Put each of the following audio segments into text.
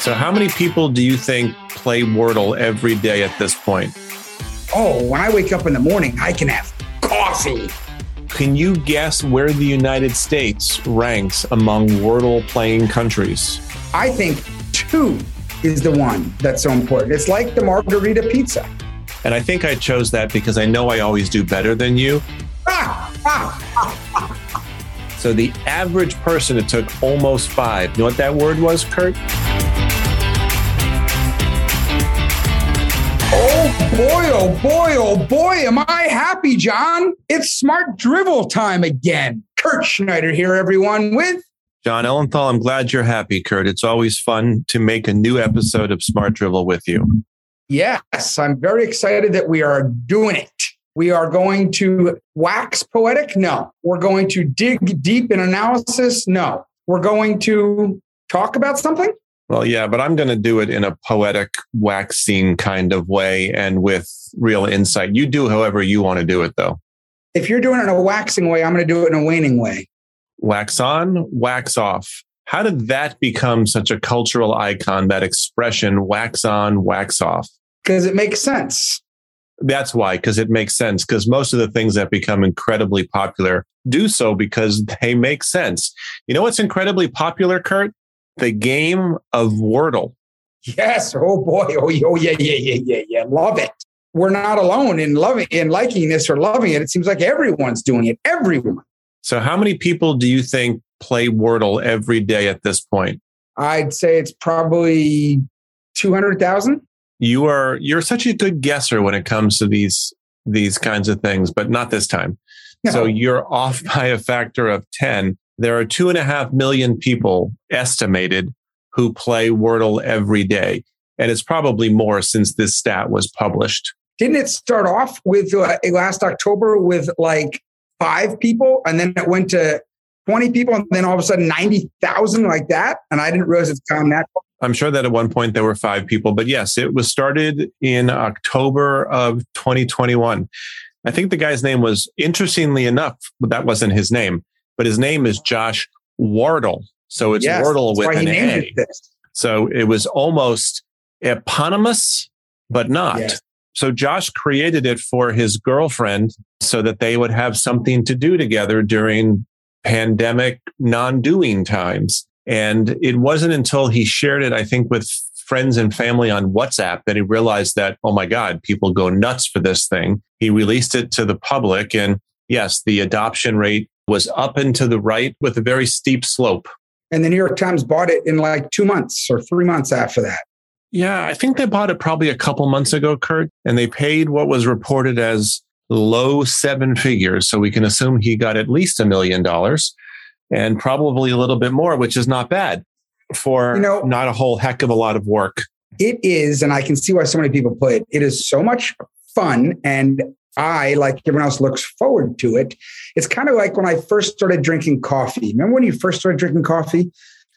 So, how many people do you think play Wordle every day at this point? Oh, when I wake up in the morning, I can have coffee. Can you guess where the United States ranks among Wordle playing countries? I think two is the one that's so important. It's like the margarita pizza. And I think I chose that because I know I always do better than you. Ah, ah. So the average person, it took almost five. You know what that word was, Kurt? Oh boy, oh boy, oh boy, am I happy, Jon. It's smart drivel time again. Kurt Schneider here, everyone, with Jon Ellenthal. I'm glad you're happy, Kurt. It's always fun to make a new episode of Smart Drivel with you. Yes, I'm very excited that we are doing it. We are going to wax poetic? No. We're going to dig deep in analysis? No. We're going to talk about something? Well, yeah, but I'm going to do it in a poetic, waxing kind of way and with real insight. You do however you want to do it, though. If you're doing it in a waxing way, I'm going to do it in a waning way. Wax on, wax off. How did that become such a cultural icon, that expression, wax on, wax off? Because it makes sense. That's why, because it makes sense. Because most of the things that become incredibly popular do so because they make sense. You know what's incredibly popular, Kurt? The game of Wordle. Yes. Oh boy. Oh, oh yeah, yeah, yeah, yeah, yeah. Love it. We're not alone in loving in liking this or loving it. It seems like everyone's doing it. Everyone. So, how many people do you think play Wordle every day at this point? I'd say it's probably two hundred thousand you are you're such a good guesser when it comes to these these kinds of things, but not this time. No. So you're off by a factor of 10. There are two and a half million people estimated who play Wordle every day. And it's probably more since this stat was published. Didn't it start off with uh, last October with like five people and then it went to 20 people and then all of a sudden 90,000 like that? And I didn't realize it's gone that far. I'm sure that at one point there were five people, but yes, it was started in October of 2021. I think the guy's name was, interestingly enough, but that wasn't his name, but his name is Josh Wardle. So it's yes, Wardle with an A. So it was almost eponymous, but not. Yes. So Josh created it for his girlfriend so that they would have something to do together during pandemic non doing times. And it wasn't until he shared it, I think, with friends and family on WhatsApp that he realized that, oh my God, people go nuts for this thing. He released it to the public. And yes, the adoption rate was up and to the right with a very steep slope. And the New York Times bought it in like two months or three months after that. Yeah, I think they bought it probably a couple months ago, Kurt, and they paid what was reported as low seven figures. So we can assume he got at least a million dollars and probably a little bit more, which is not bad for you know, not a whole heck of a lot of work. It is, and I can see why so many people play it. It is so much fun, and I, like everyone else, looks forward to it. It's kind of like when I first started drinking coffee. Remember when you first started drinking coffee?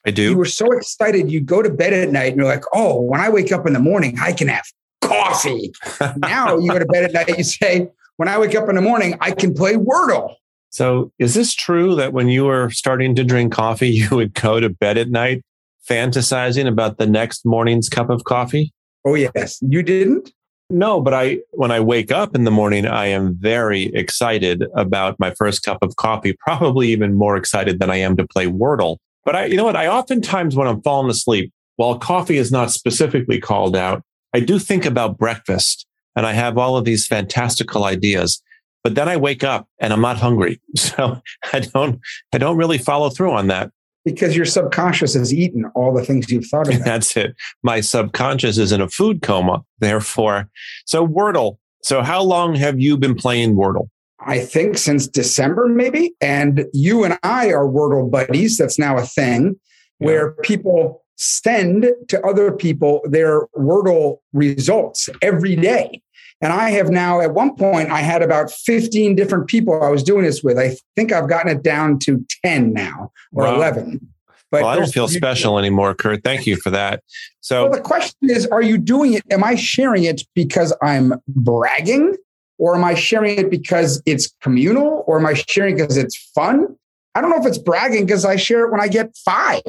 I do. You were so excited. You go to bed at night and you're like, oh, when I wake up in the morning, I can have coffee. now you go to bed at night, you say, when I wake up in the morning, I can play Wordle. So, is this true that when you were starting to drink coffee, you would go to bed at night fantasizing about the next morning's cup of coffee? Oh, yes. You didn't? No, but I, when I wake up in the morning, I am very excited about my first cup of coffee, probably even more excited than I am to play Wordle. But I, you know what? I oftentimes, when I'm falling asleep, while coffee is not specifically called out, I do think about breakfast and I have all of these fantastical ideas but then I wake up and I'm not hungry. So I don't, I don't really follow through on that. Because your subconscious has eaten all the things you've thought about. That's it. My subconscious is in a food coma. Therefore, so Wordle. So how long have you been playing Wordle? I think since December, maybe. And you and I are Wordle buddies. That's now a thing yeah. where people send to other people their Wordle results every day. And I have now, at one point, I had about 15 different people I was doing this with. I think I've gotten it down to 10 now or wow. 11. But well, I don't feel special anymore, Kurt. Thank you for that. So well, the question is, are you doing it? Am I sharing it because I'm bragging? Or am I sharing it because it's communal? Or am I sharing because it's fun? I don't know if it's bragging because I share it when I get five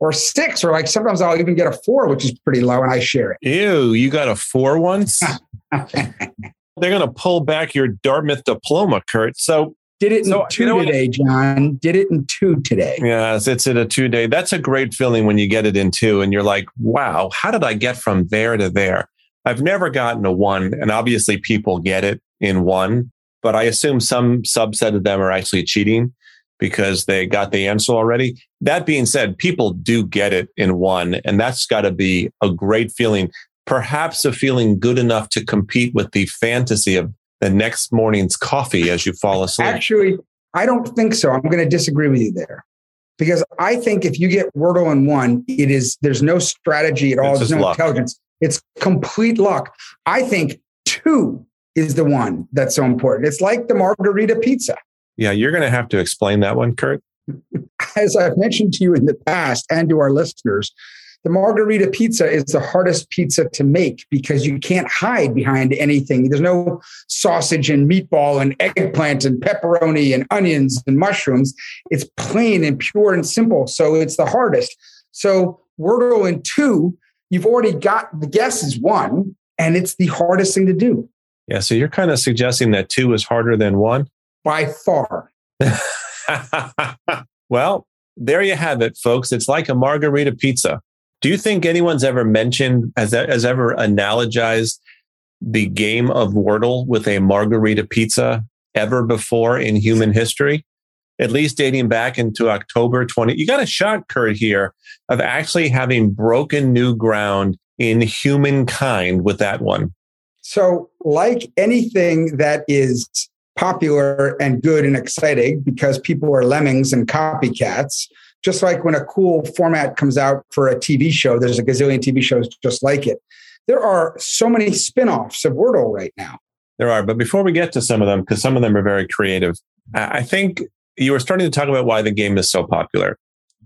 or six, or like sometimes I'll even get a four, which is pretty low, and I share it. Ew, you got a four once? They're going to pull back your Dartmouth diploma, Kurt. So did it in so, two you know today, Jon. Did it in two today. Yes, it's in a two day. That's a great feeling when you get it in two and you're like, wow, how did I get from there to there? I've never gotten a one. And obviously people get it in one, but I assume some subset of them are actually cheating because they got the answer already. That being said, people do get it in one, and that's got to be a great feeling. Perhaps a feeling good enough to compete with the fantasy of the next morning's coffee as you fall asleep? Actually, I don't think so. I'm going to disagree with you there. Because I think if you get Wordle in one, it is there's no strategy at all. It's there's no luck. intelligence. It's complete luck. I think two is the one that's so important. It's like the margarita pizza. Yeah, you're going to have to explain that one, Kurt. As I've mentioned to you in the past and to our listeners, the margarita pizza is the hardest pizza to make because you can't hide behind anything. There's no sausage and meatball and eggplant and pepperoni and onions and mushrooms. It's plain and pure and simple. So it's the hardest. So Wordle in two, you've already got the guess is one, and it's the hardest thing to do. Yeah. So you're kind of suggesting that two is harder than one? By far. well, there you have it, folks. It's like a margarita pizza. Do you think anyone's ever mentioned, has, has ever analogized the game of Wordle with a margarita pizza ever before in human history? At least dating back into October 20. You got a shot, Kurt, here of actually having broken new ground in humankind with that one. So, like anything that is popular and good and exciting because people are lemmings and copycats, just like when a cool format comes out for a TV show, there's a gazillion TV shows just like it. There are so many spin offs of Wordle right now. There are. But before we get to some of them, because some of them are very creative, I think you were starting to talk about why the game is so popular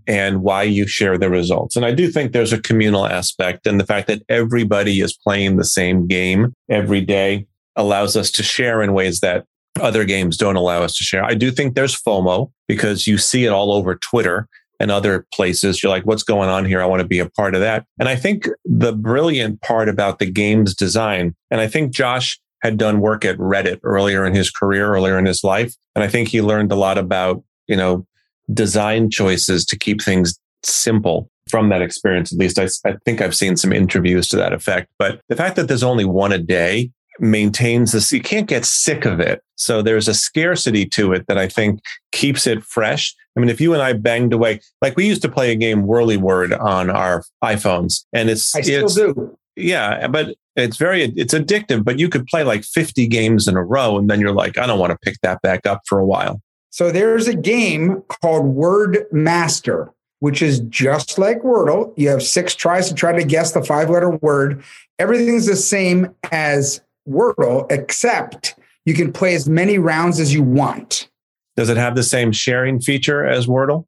and why you share the results. And I do think there's a communal aspect and the fact that everybody is playing the same game every day allows us to share in ways that other games don't allow us to share. I do think there's FOMO because you see it all over Twitter and other places. You're like, what's going on here? I want to be a part of that. And I think the brilliant part about the game's design, and I think Josh had done work at Reddit earlier in his career, earlier in his life. And I think he learned a lot about, you know, design choices to keep things simple from that experience. At least I, I think I've seen some interviews to that effect. But the fact that there's only one a day maintains this. You can't get sick of it. So there's a scarcity to it that I think keeps it fresh. I mean, if you and I banged away, like we used to play a game Whirly Word on our iPhones, and it's I still it's, do. Yeah, but it's very it's addictive. But you could play like 50 games in a row, and then you're like, I don't want to pick that back up for a while. So there's a game called Word Master, which is just like Wordle. You have six tries to try to guess the five letter word. Everything's the same as Wordle, except you can play as many rounds as you want. Does it have the same sharing feature as Wordle?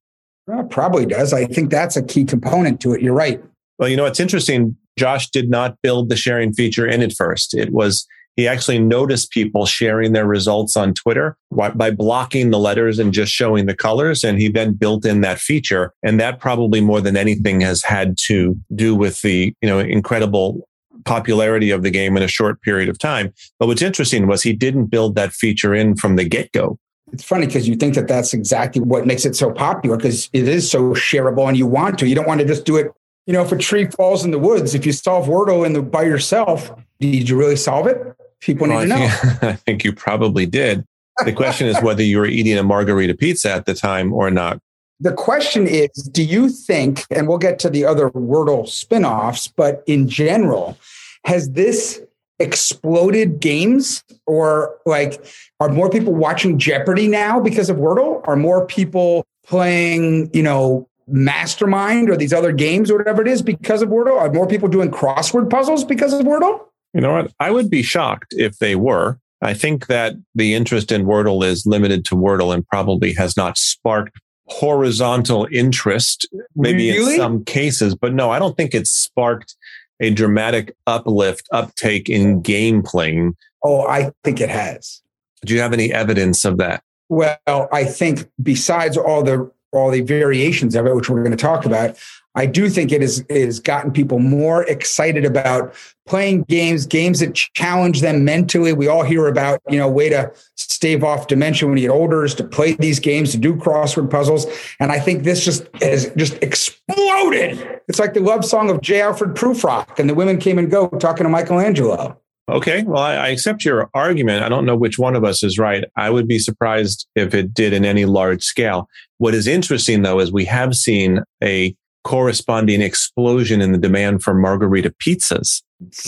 Well, probably does. I think that's a key component to it. You're right. Well, you know, it's interesting. Josh did not build the sharing feature in it first. It was, he actually noticed people sharing their results on Twitter by blocking the letters and just showing the colors. And he then built in that feature. And that probably more than anything has had to do with the, you know, incredible popularity of the game in a short period of time. But what's interesting was he didn't build that feature in from the get go. It's funny because you think that that's exactly what makes it so popular because it is so shareable and you want to. You don't want to just do it. You know, if a tree falls in the woods, if you solve Wordle in the by yourself, did you really solve it? People need well, to know. Think, I think you probably did. The question is whether you were eating a margarita pizza at the time or not. The question is Do you think, and we'll get to the other Wordle spin offs, but in general, has this exploded games or like are more people watching Jeopardy now because of Wordle? Are more people playing, you know, Mastermind or these other games or whatever it is because of Wordle? Are more people doing crossword puzzles because of Wordle? You know what? I would be shocked if they were. I think that the interest in Wordle is limited to Wordle and probably has not sparked horizontal interest, maybe really? in some cases. But no, I don't think it's sparked a dramatic uplift, uptake in game playing. Oh, I think it has. Do you have any evidence of that? Well, I think besides all the all the variations of it, which we're going to talk about, I do think it has is gotten people more excited about playing games, games that challenge them mentally. We all hear about, you know, way to stave off dementia when you get older is to play these games, to do crossword puzzles. And I think this just has just exploded. It's like the love song of J. Alfred Prufrock, and the women came and go talking to Michelangelo. Okay, well, I, I accept your argument. I don't know which one of us is right. I would be surprised if it did in any large scale. What is interesting, though, is we have seen a corresponding explosion in the demand for margarita pizzas.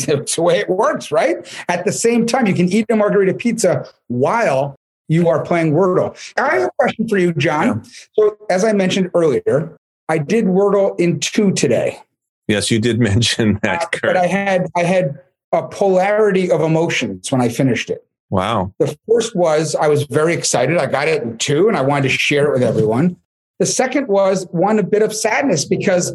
That's the way it works, right? At the same time, you can eat a margarita pizza while you are playing Wordle. I have a question for you, Jon. Yeah. So, as I mentioned earlier, I did Wordle in two today. Yes, you did mention that. Uh, but I had I had a polarity of emotions when I finished it. Wow. The first was I was very excited. I got it in two and I wanted to share it with everyone. The second was one a bit of sadness because,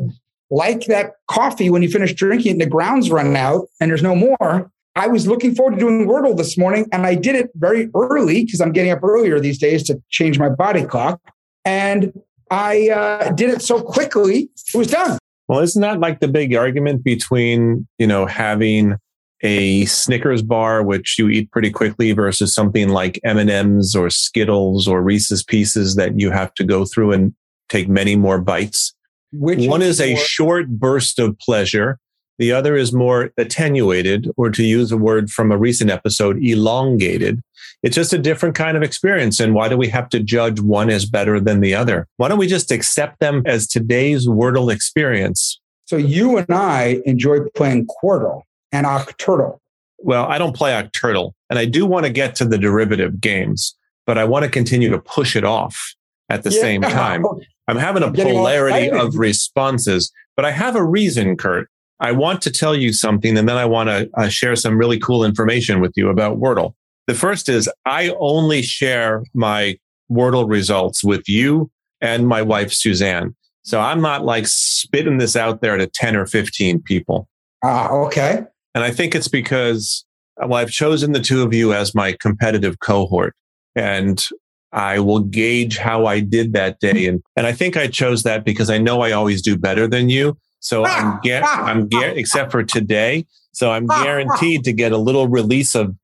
like that coffee, when you finish drinking it and the grounds run out and there's no more, I was looking forward to doing Wordle this morning and I did it very early because I'm getting up earlier these days to change my body clock. And I uh, did it so quickly, it was done. Well, isn't that like the big argument between, you know, having a Snickers bar, which you eat pretty quickly versus something like M&Ms or Skittles or Reese's Pieces that you have to go through and take many more bites. Which One is, is a more- short burst of pleasure. The other is more attenuated, or to use a word from a recent episode, elongated. It's just a different kind of experience. And why do we have to judge one as better than the other? Why don't we just accept them as today's Wordle experience? So you and I enjoy playing Quordle and Octordle. Well, I don't play Octordle, and I do want to get to the derivative games, but I want to continue to push it off at the yeah. same time. I'm having a polarity of responses, but I have a reason, Kurt. I want to tell you something, and then I want to uh, share some really cool information with you about Wordle. The first is I only share my Wordle results with you and my wife, Suzanne. So I'm not like spitting this out there to 10 or 15 people. Ah, okay. And I think it's because, well, I've chosen the two of you as my competitive cohort and I will gauge how I did that day. And, and I think I chose that because I know I always do better than you. So I'm, get, I'm get, except for today. So I'm guaranteed to get a little release of,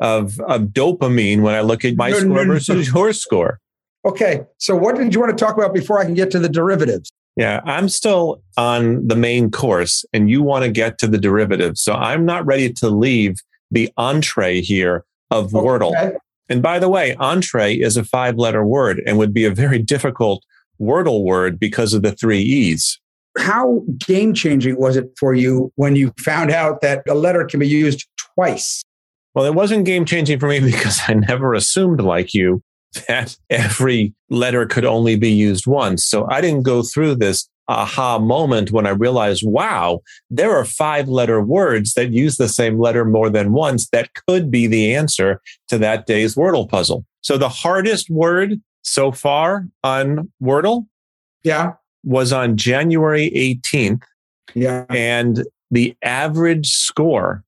of, of dopamine when I look at my no, score no, no, versus your score. Okay. So what did you want to talk about before I can get to the derivatives? Yeah, I'm still on the main course and you want to get to the derivatives. So I'm not ready to leave the entree here of Wordle. Okay. And by the way, entree is a five letter word and would be a very difficult Wordle word because of the three E's. How game changing was it for you when you found out that a letter can be used twice? Well, it wasn't game changing for me because I never assumed, like you, that every letter could only be used once. So I didn't go through this aha moment when I realized, wow, there are five letter words that use the same letter more than once that could be the answer to that day's Wordle puzzle. So the hardest word so far on Wordle yeah. was on January 18th. Yeah. And the average score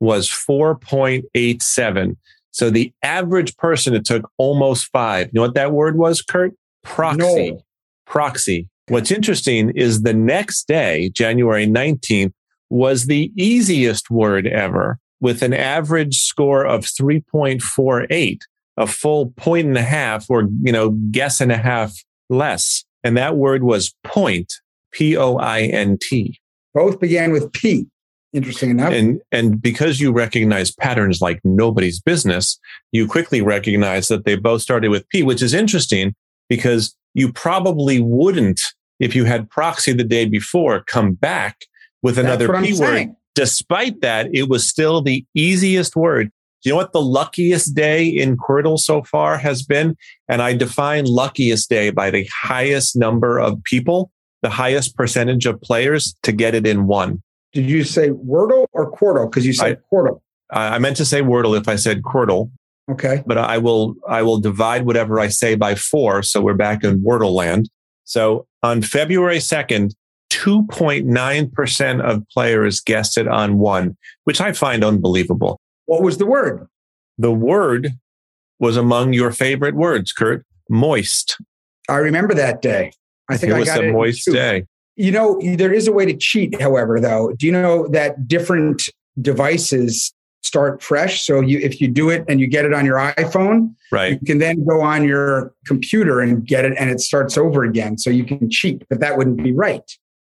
was 4.87. So the average person, it took almost five. You know what that word was, Kurt? Proxy. No. Proxy. What's interesting is the next day, January 19th, was the easiest word ever with an average score of 3.48, a full point and a half or, you know, guess and a half less. And that word was point, P O I N T. Both began with P. Interesting enough. And and because you recognize patterns like nobody's business, you quickly recognize that they both started with P, which is interesting because you probably wouldn't, if you had proxy the day before, come back with another P word. Despite that, it was still the easiest word. Do you know what the luckiest day in Quordle so far has been? And I define luckiest day by the highest number of people, the highest percentage of players to get it in one. Did you say Wordle or Quordle? Because you said I. I meant to say Wordle if I said Quordle. Okay. But I will I will divide whatever I say by four. So we're back in Wordle land. So on February 2nd, 2.9% of players guessed it on one, which I find unbelievable. What was the word? The word was among your favorite words, Kurt. Moist. I remember that day. I think it I was got a moist day. You know, there is a way to cheat, however, though. Do you know that different devices start fresh? So you if you do it and you get it on your iPhone, Right. you can then go on your computer and get it and it starts over again. So you can cheat, but that wouldn't be right.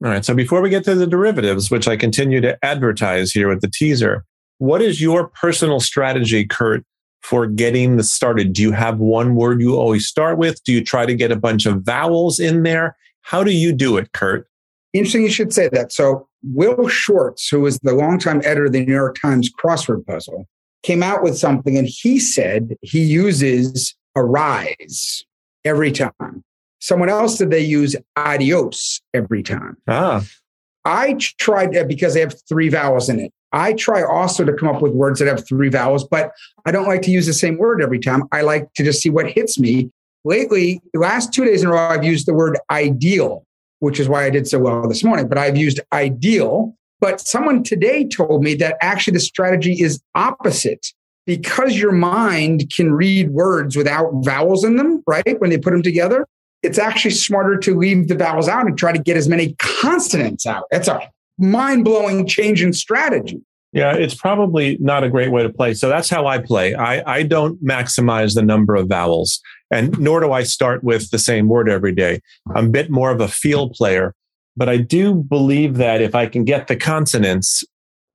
All right. So before we get to the derivatives, which I continue to advertise here with the teaser, what is your personal strategy, Kurt, for getting this started? Do you have one word you always start with? Do you try to get a bunch of vowels in there? How do you do it, Kurt? Interesting you should say that. So Will Shortz, who was the longtime editor of the New York Times crossword puzzle, came out with something and he said he uses arise every time. Someone else said they use adios every time. Ah, I tried that because they have three vowels in it. I try also to come up with words that have three vowels, but I don't like to use the same word every time. I like to just see what hits me. Lately, the last two days in a row, I've used the word ideal, which is why I did so well this morning, but I've used ideal. But someone today told me that actually the strategy is opposite because your mind can read words without vowels in them, right? When they put them together, it's actually smarter to leave the vowels out and try to get as many consonants out. That's a mind blowing change in strategy. Yeah, it's probably not a great way to play. So that's how I play. I, I don't maximize the number of vowels, and nor do I start with the same word every day. I'm a bit more of a feel player, but I do believe that if I can get the consonants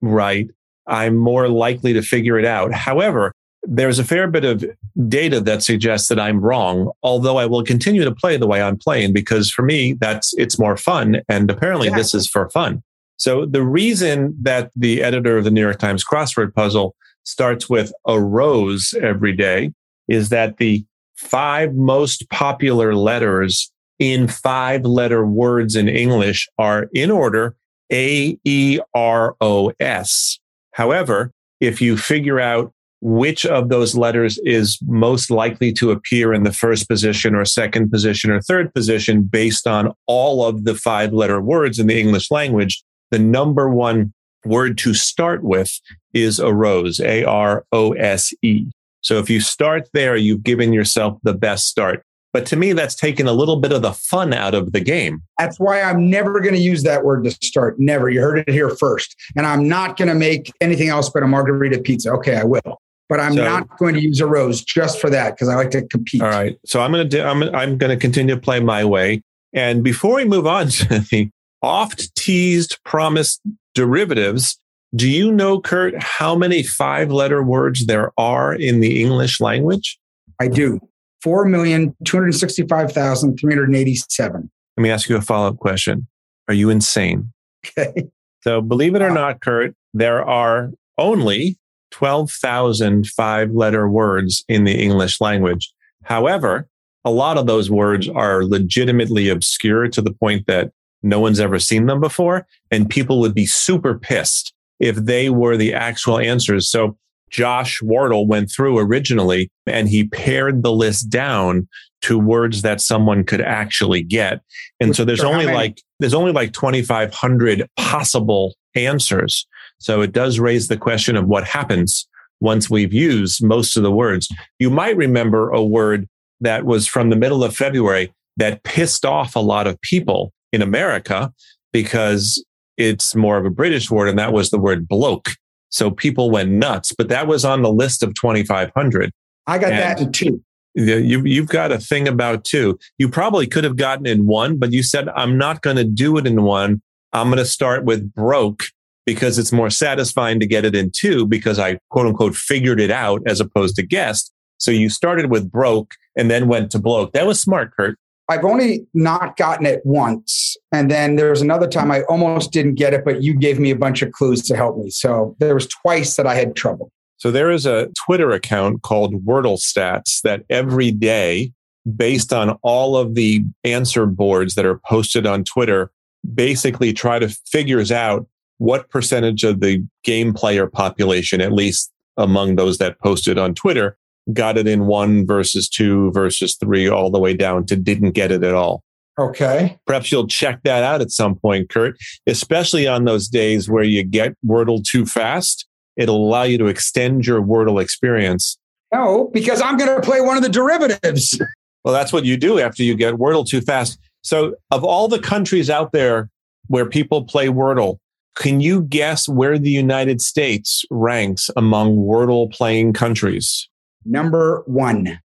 right, I'm more likely to figure it out. However, there's a fair bit of data that suggests that I'm wrong, although I will continue to play the way I'm playing because for me, that's, it's more fun. And apparently this is for fun. So the reason that the editor of the New York Times crossword puzzle starts with a rose every day is that the five most popular letters in five letter words in English are in order A, E, R, O, S. However, if you figure out which of those letters is most likely to appear in the first position or second position or third position based on all of the five letter words in the English language, the number one word to start with is a rose, A R O S E. So if you start there, you've given yourself the best start. But to me, that's taken a little bit of the fun out of the game. That's why I'm never going to use that word to start. Never. You heard it here first. And I'm not going to make anything else but a margarita pizza. Okay, I will. But I'm So- not going to use a rose just for that because I like to compete. All right. So I'm going to do, I'm, I'm going to continue to play my way. And before we move on the oft teased promised derivatives, do you know, Kurt, how many five letter words there are in the English language? I do. 4,265,387. Let me ask you a follow up question. Are you insane? Okay. So believe it or not, Kurt, there are only 12,000 five letter words in the English language. However, a lot of those words are legitimately obscure to the point that no one's ever seen them before. And people would be super pissed if they were the actual answers. So Josh Wardle went through originally and he pared the list down to words that someone could actually get. And so there's only like, there's only like 2,500 possible answers. So it does raise the question of what happens once we've used most of the words. You might remember a word that was from the middle of February that pissed off a lot of people in America because it's more of a British word. And that was the word bloke. So people went nuts, but that was on the list of 2,500. I got And- that in two. You, you've got a thing about two. You probably could have gotten in one, but you said, I'm not going to do it in one. I'm going to start with broke because it's more satisfying to get it in two because I quote unquote figured it out as opposed to guessed. So you started with broke and then went to bloke. That was smart, Kurt. I've only not gotten it once. And then there was another time I almost didn't get it, but you gave me a bunch of clues to help me. So there was twice that I had trouble. So there is a Twitter account called Wordle Stats that every day, based on all of the answer boards that are posted on Twitter, basically try to figures out what percentage of the game player population, at least among those that posted on Twitter, got it in one versus two versus three, all the way down to didn't get it at all. Okay. Perhaps you'll check that out at some point, Kurt, especially on those days where you get Wordle too fast. It'll allow you to extend your Wordle experience. No, because I'm going to play one of the derivatives. Well, that's what you do after you get Wordle too fast. So, of all the countries out there where people play Wordle, can you guess where the United States ranks among Wordle playing countries? Number one.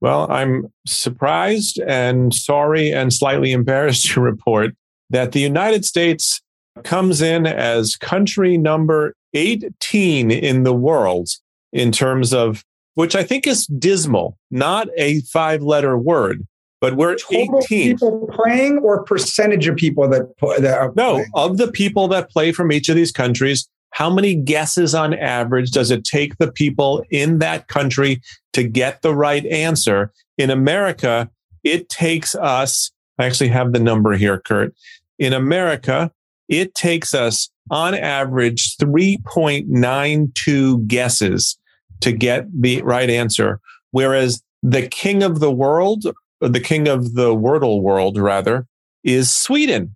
Well, I'm surprised and sorry and slightly embarrassed to report that the United States comes in as country number 18 in the world in terms of, which I think is dismal, not a five letter word, but we're Total 18. people playing or percentage of people that, that are No, playing? of the people that play from each of these countries, how many guesses on average does it take the people in that country to get the right answer? In America, it takes us, I actually have the number here, Kurt. In America, it takes us on average 3.92 guesses to get the right answer. Whereas the king of the world, or the king of the Wordle world, rather, is Sweden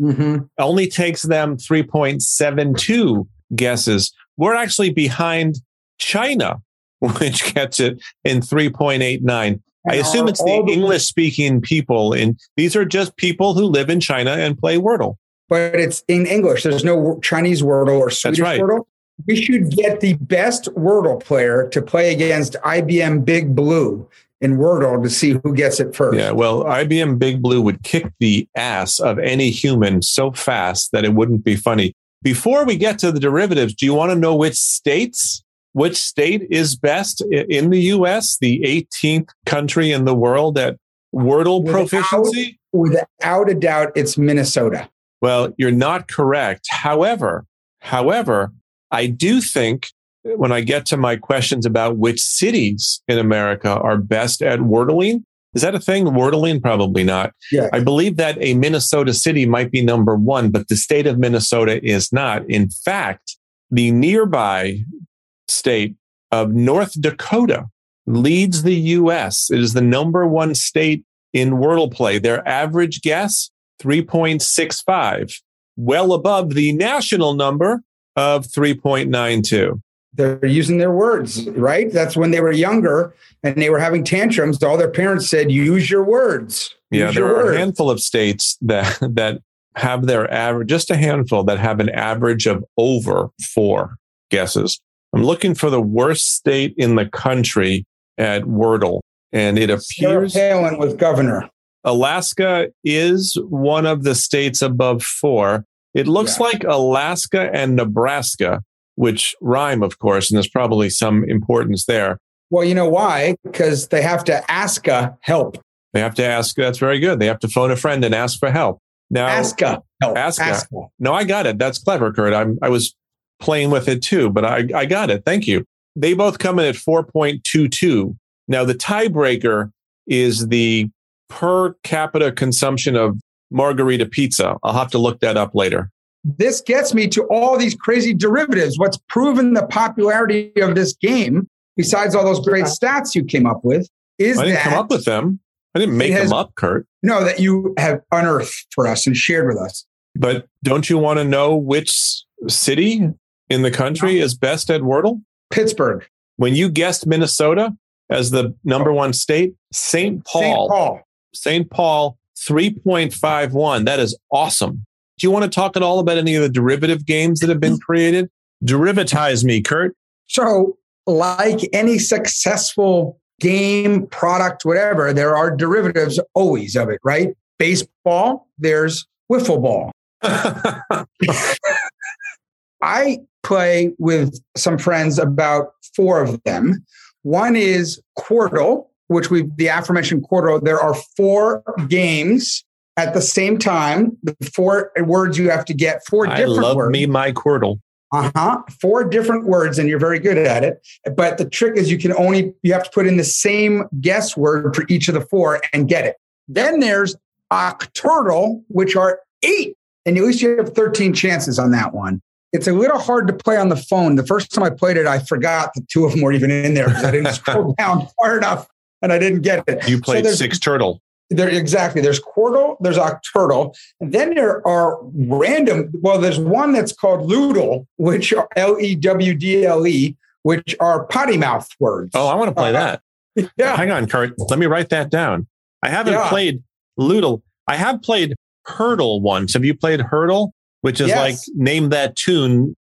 Mhm. only takes them 3.72 guesses. We're actually behind China, which gets it in 3.89. I assume it's the all English speaking people, and these are just people who live in China and play Wordle. but it's in English. There's no Chinese Wordle or Swedish right. Wordle. We should get the best Wordle player to play against IBM Big Blue in Wordle to see who gets it first. Yeah, well, IBM Big Blue would kick the ass of any human so fast that it wouldn't be funny. Before we get to the derivatives, do you want to know which states, which state is best in the US, the 18th country in the world at Wordle Without- proficiency? Without a doubt, it's Minnesota. Well, you're not correct. However, however, I do think when I get to my questions about which cities in America are best at wordling, is that a thing? Wordling? Probably not. Yeah. I believe that a Minnesota city might be number one, but the state of Minnesota is not. In fact, the nearby state of North Dakota leads the U.S. It is the number one state in Wordle play. Their average guess, 3.65, well above the national number of 3.92. They're using their words, right? That's when they were younger and they were having tantrums. All their parents said, use your words. Yeah, there your are a handful of states that that have their average, just a handful that have an average of over four guesses. I'm looking for the worst state in the country at Wordle, and it Sarah appears Palin was governor. Alaska is one of the states above four. It looks Yeah. like Alaska and Nebraska, which rhyme, of course, and there's probably some importance there. Well, you know why? Because they have to ask a help. They have to ask. That's very good. They have to phone a friend and ask for help. Now, Ask a help. Ask a. Ask a. No, I got it. That's clever, Kurt. I'm, I was playing with it too, but I, I got it. Thank you. They both come in at 4.22. Now, the tiebreaker is the per capita consumption of margarita pizza. I'll have to look that up later. This gets me to all these crazy derivatives. What's proven the popularity of this game, besides all those great stats you came up with, is I didn't that come up with them. I didn't make has- them up, Kurt. no that you have unearthed for us and shared with us. But don't you want to know which city in the country is best at Wordle? Pittsburgh, When you guessed Minnesota as the number oh. one state, St. Paul. St. Paul. St. Paul 3.51. That is awesome. Do you want to talk at all about any of the derivative games that have been mm-hmm. created? Derivatize me, Kurt. So, like any successful game, product, whatever, there are derivatives always of it, right? Baseball, there's wiffle ball. I play with some friends about four of them. One is Quordle, which we the aforementioned Quordle. There are four games at the same time. The four words you have to get, four I different love words. me my Quordle. Uh-huh. Four different words, and you're very good at it. But the trick is you can only you have to put in the same guess word for each of the four and get it. Then there's Octordle, which are eight. And at least you have 13 chances on that one. It's a little hard to play on the phone. The first time I played it, I forgot that two of them were even in there because I didn't scroll down far enough and I didn't get it. You played there's- Six Turtle. There exactly. There's Quordle, there's Octordle, and then there are random. Well, there's one that's called Lewdle, which are L E W D L E, which are potty mouth words. Oh, I want to play Uh, that. yeah. Hang on, Kurt. Let me write that down. I haven't Yeah. played Lewdle. I have played Hurdle once. Have you played Hurdle? Which is Yes. like name that tune.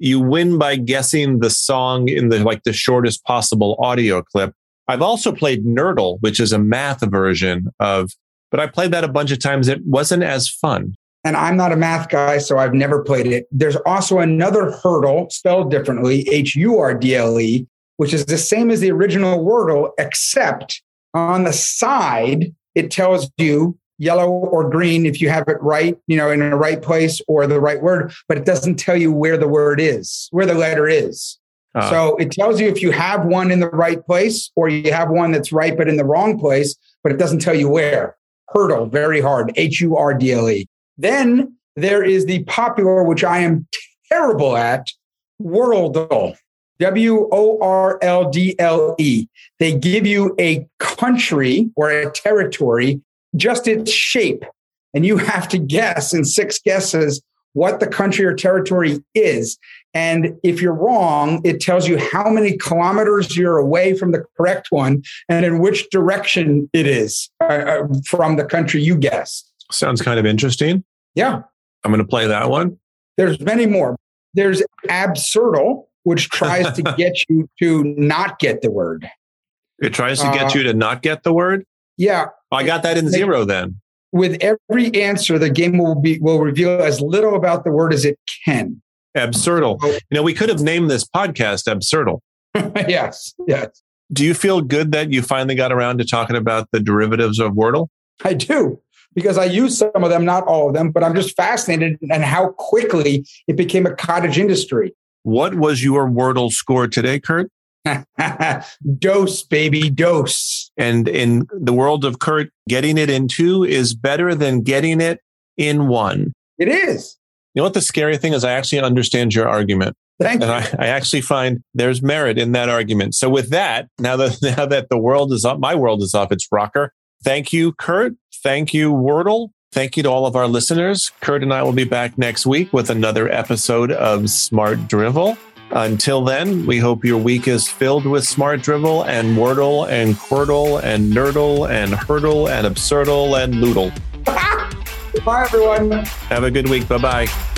You win by guessing the song in the like the shortest possible audio clip. I've also played Nerdle, which is a math version of, but I played that a bunch of times. It wasn't as fun. and I'm not a math guy, so I've never played it. There's also another hurdle spelled differently, H U R D L E, which is the same as the original Wordle, except on the side, it tells you yellow or green if you have it right, you know, in the right place or the right word, but it doesn't tell you where the word is, where the letter is. Uh, So it tells you if you have one in the right place or you have one that's right but in the wrong place, but it doesn't tell you where. Hurdle, very hard. H U R D L E. Then there is the popular, which I am terrible at, Worldle. W O R L D L E. They give you a country or a territory, just its shape. And you have to guess in six guesses what the country or territory is. And if you're wrong, it tells you how many kilometers you're away from the correct one and in which direction it is uh, uh, from the country you guessed. sounds kind of interesting. Yeah, I'm going to play that one. there's many more. There's absurdle, which tries to get you to not get the word. It tries to get Uh, you to not get the word. Yeah, I got that in zero then. With every answer, the game will be will reveal as little about the word as it can. Absurdle. You know, we could have named this podcast Absurdle. yes, yes, Do you feel good that you finally got around to talking about the derivatives of Wordle? I do because I use some of them, not all of them, but I'm just fascinated and how quickly it became a cottage industry. What was your Wordle score today, Kurt? dose, baby, dose. And in the world of Kurt, getting it in two is better than getting it in one. It is. You know what the scary thing is? I actually understand your argument. Thank And you. I, I actually find there's merit in that argument. So with that, now that now that the world is up, my world is off its rocker. Thank you, Kurt. Thank you, Wordle. Thank you to all of our listeners. Kurt and I will be back next week with another episode of Smart Drivel. Until then, we hope your week is filled with smart drivel and wordle and quordle and nerdle and hurdle and absurdle and lewdle. Bye, everyone. Have a good week. Bye bye.